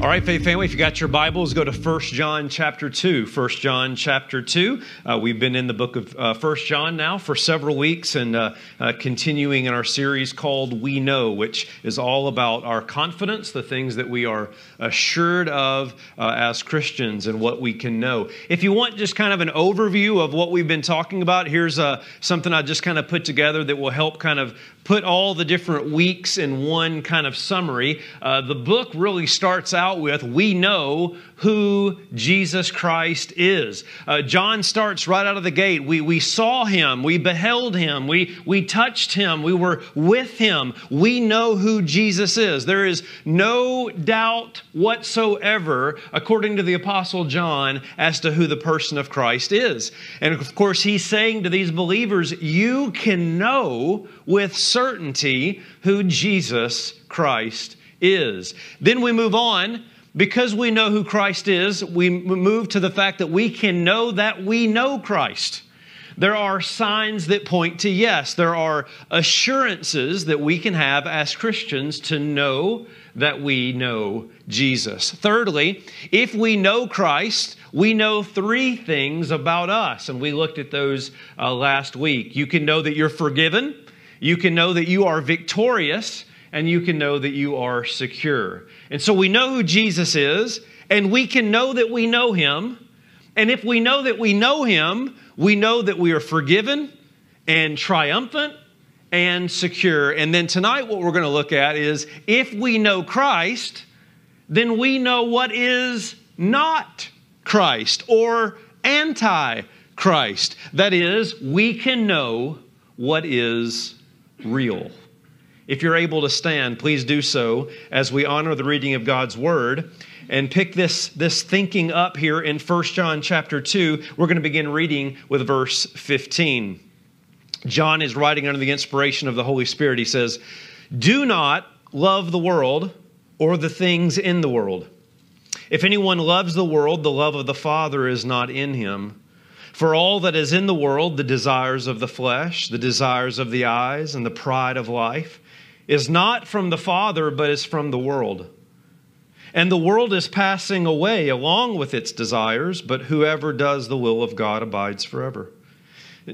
All right, Faith Family, if you got your Bibles, go to 1 John chapter 2. 1 John chapter 2. Uh, we've been in the book of uh, 1 John now for several weeks and uh, uh, continuing in our series called We Know, which is all about our confidence, the things that we are assured of uh, as Christians and what we can know. If you want just kind of an overview of what we've been talking about, here's uh, something I just kind of put together that will help kind of put all the different weeks in one kind of summary. the book really starts out out with, we know who Jesus Christ is. Uh, John starts right out of the gate. We, we saw him, we beheld him, we, we touched him, we were with him. We know who Jesus is. There is no doubt whatsoever, according to the Apostle John, as to who the person of Christ is. And of course, he's saying to these believers, you can know with certainty who Jesus Christ is. Then we move on. Because we know who Christ is, we move to the fact that we can know that we know Christ. There are signs that point to yes. There are assurances that we can have as Christians to know that we know Jesus. Thirdly, if we know Christ, we know three things about us, and we looked at those uh, last week. You can know that you're forgiven, you can know that you are victorious, and you can know that you are secure. And so we know who Jesus is, and we can know that we know him. And if we know that we know him, we know that we are forgiven and triumphant and secure. And then tonight, what we're going to look at is if we know Christ, then we know what is not Christ or anti Christ. That is, we can know what is real. If you're able to stand, please do so as we honor the reading of God's word and pick this, this thinking up here in 1 John chapter 2. We're going to begin reading with verse 15. John is writing under the inspiration of the Holy Spirit. He says, Do not love the world or the things in the world. If anyone loves the world, the love of the Father is not in him. For all that is in the world, the desires of the flesh, the desires of the eyes, and the pride of life, is not from the Father, but is from the world. And the world is passing away along with its desires, but whoever does the will of God abides forever.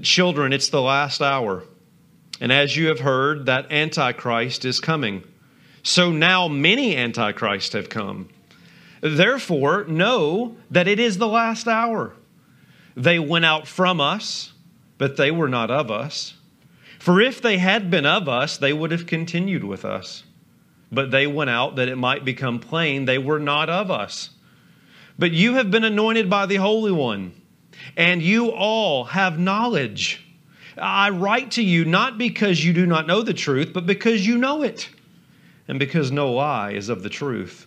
Children, it's the last hour. And as you have heard, that Antichrist is coming. So now many Antichrists have come. Therefore, know that it is the last hour. They went out from us, but they were not of us. For if they had been of us, they would have continued with us. But they went out that it might become plain they were not of us. But you have been anointed by the Holy One, and you all have knowledge. I write to you not because you do not know the truth, but because you know it, and because no lie is of the truth.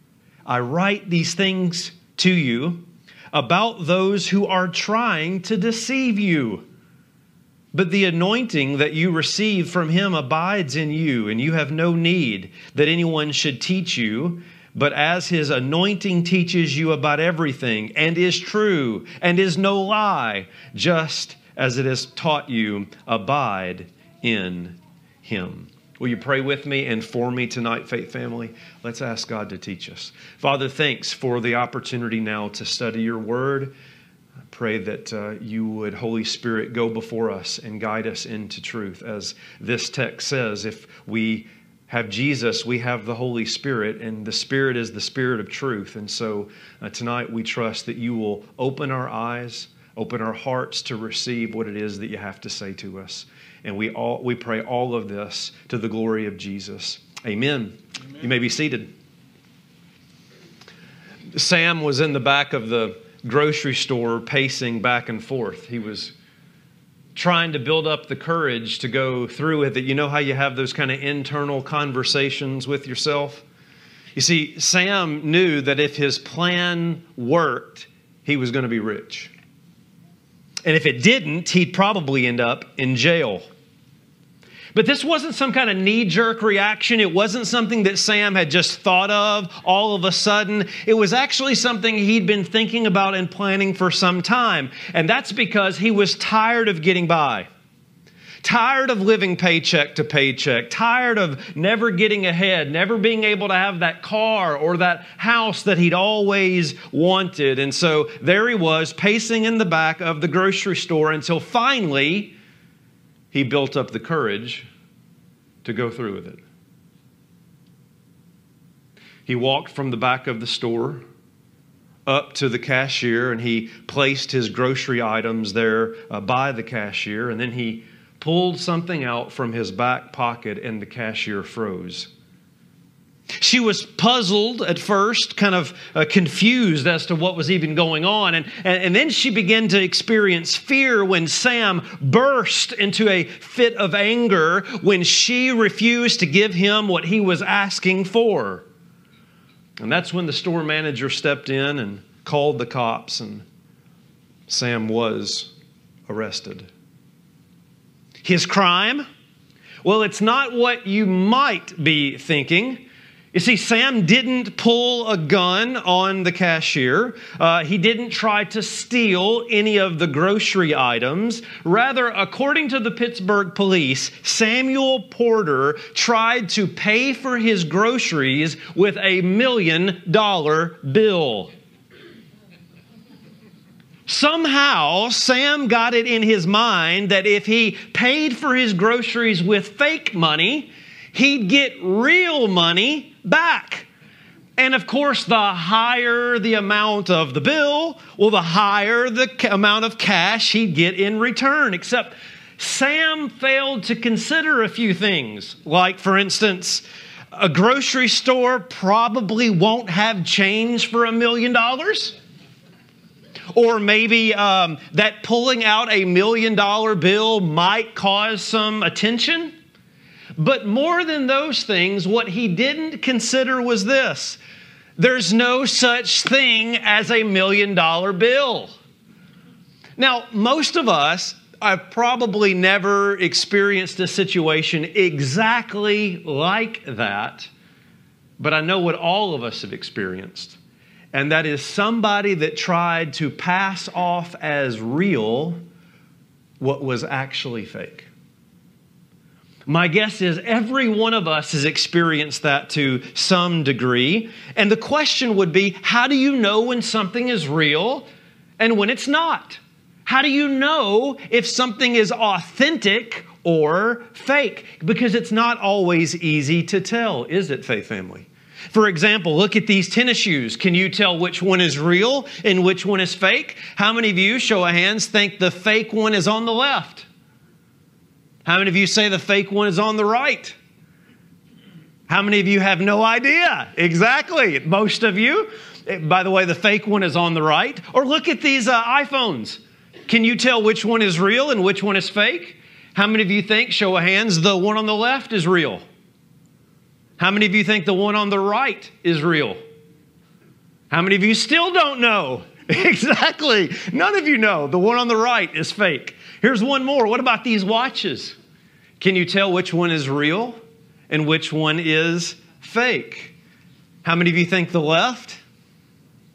I write these things to you about those who are trying to deceive you. But the anointing that you receive from him abides in you, and you have no need that anyone should teach you. But as his anointing teaches you about everything, and is true, and is no lie, just as it has taught you, abide in him. Will you pray with me and for me tonight, Faith Family? Let's ask God to teach us. Father, thanks for the opportunity now to study your word I pray that uh, you would, Holy Spirit, go before us and guide us into truth. As this text says, if we have Jesus, we have the Holy Spirit, and the Spirit is the Spirit of truth. And so uh, tonight we trust that you will open our eyes, open our hearts to receive what it is that you have to say to us. And we, all, we pray all of this to the glory of Jesus. Amen. Amen. You may be seated. Sam was in the back of the grocery store pacing back and forth. He was trying to build up the courage to go through with it. You know how you have those kind of internal conversations with yourself? You see, Sam knew that if his plan worked, he was going to be rich. And if it didn't, he'd probably end up in jail. But this wasn't some kind of knee jerk reaction. It wasn't something that Sam had just thought of all of a sudden. It was actually something he'd been thinking about and planning for some time. And that's because he was tired of getting by. Tired of living paycheck to paycheck, tired of never getting ahead, never being able to have that car or that house that he'd always wanted. And so there he was, pacing in the back of the grocery store until finally he built up the courage to go through with it. He walked from the back of the store up to the cashier and he placed his grocery items there uh, by the cashier and then he pulled something out from his back pocket and the cashier froze. She was puzzled at first, kind of uh, confused as to what was even going on. And, and, and then she began to experience fear when Sam burst into a fit of anger when she refused to give him what he was asking for. And that's when the store manager stepped in and called the cops, and Sam was arrested. His crime? Well, it's not what you might be thinking. You see, Sam didn't pull a gun on the cashier. Uh, he didn't try to steal any of the grocery items. Rather, according to the Pittsburgh police, Samuel Porter tried to pay for his groceries with a million dollar bill. Somehow, Sam got it in his mind that if he paid for his groceries with fake money, he'd get real money back. And of course, the higher the amount of the bill, well, the higher the amount of cash he'd get in return. Except Sam failed to consider a few things, like, for instance, a grocery store probably won't have change for a million dollars. Or maybe um, that pulling out a million dollar bill might cause some attention. But more than those things, what he didn't consider was this there's no such thing as a million dollar bill. Now, most of us have probably never experienced a situation exactly like that, but I know what all of us have experienced. And that is somebody that tried to pass off as real what was actually fake. My guess is every one of us has experienced that to some degree. And the question would be how do you know when something is real and when it's not? How do you know if something is authentic or fake? Because it's not always easy to tell, is it, Faith Family? For example, look at these tennis shoes. Can you tell which one is real and which one is fake? How many of you, show of hands, think the fake one is on the left? How many of you say the fake one is on the right? How many of you have no idea? Exactly. Most of you. By the way, the fake one is on the right. Or look at these uh, iPhones. Can you tell which one is real and which one is fake? How many of you think, show of hands, the one on the left is real? How many of you think the one on the right is real? How many of you still don't know? exactly. None of you know. The one on the right is fake. Here's one more. What about these watches? Can you tell which one is real and which one is fake? How many of you think the left?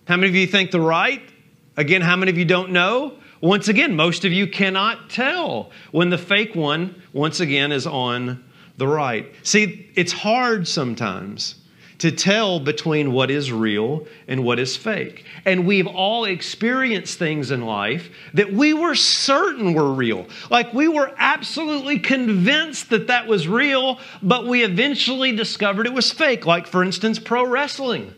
How many of you think the right? Again, how many of you don't know? Once again, most of you cannot tell when the fake one, once again, is on the right. See, it's hard sometimes to tell between what is real and what is fake. And we've all experienced things in life that we were certain were real. Like we were absolutely convinced that that was real, but we eventually discovered it was fake. Like, for instance, pro wrestling.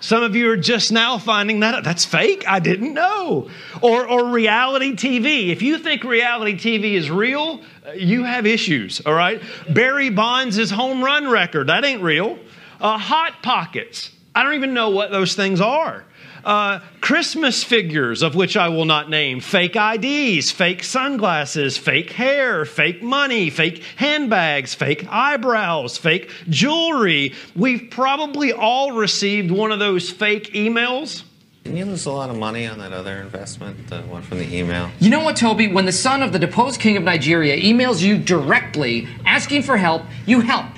Some of you are just now finding that That's fake. I didn't know. Or, or reality TV. If you think reality TV is real, you have issues, all right? Barry Bonds' home run record, that ain't real. Uh, Hot Pockets. I don't even know what those things are. Uh, Christmas figures, of which I will not name, fake IDs, fake sunglasses, fake hair, fake money, fake handbags, fake eyebrows, fake jewelry. We've probably all received one of those fake emails. Didn't you lose a lot of money on that other investment, the one from the email? You know what, Toby? When the son of the deposed king of Nigeria emails you directly asking for help, you help.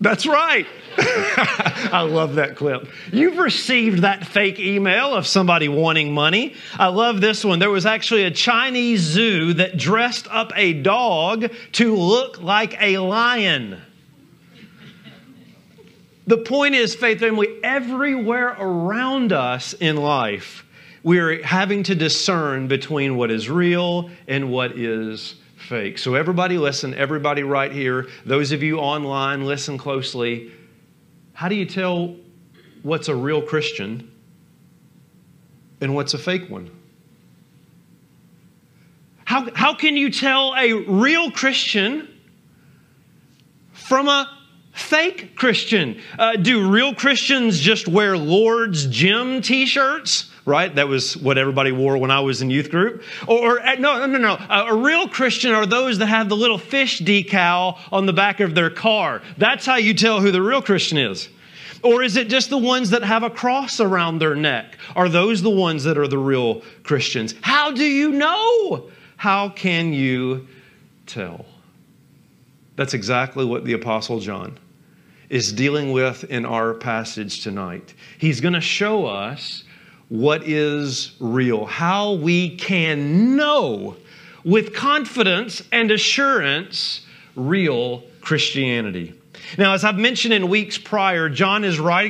That's right. I love that clip. You've received that fake email of somebody wanting money. I love this one. There was actually a Chinese zoo that dressed up a dog to look like a lion. The point is, faith family, everywhere around us in life, we're having to discern between what is real and what is fake. So, everybody listen, everybody right here, those of you online, listen closely. How do you tell what's a real Christian and what's a fake one? How, how can you tell a real Christian from a fake Christian? Uh, do real Christians just wear Lord's Gym t shirts? Right? That was what everybody wore when I was in youth group. Or, or uh, no, no, no, no. Uh, a real Christian are those that have the little fish decal on the back of their car. That's how you tell who the real Christian is. Or is it just the ones that have a cross around their neck? Are those the ones that are the real Christians? How do you know? How can you tell? That's exactly what the Apostle John is dealing with in our passage tonight. He's going to show us what is real, how we can know with confidence and assurance real Christianity. Now, as I've mentioned in weeks prior, John is writing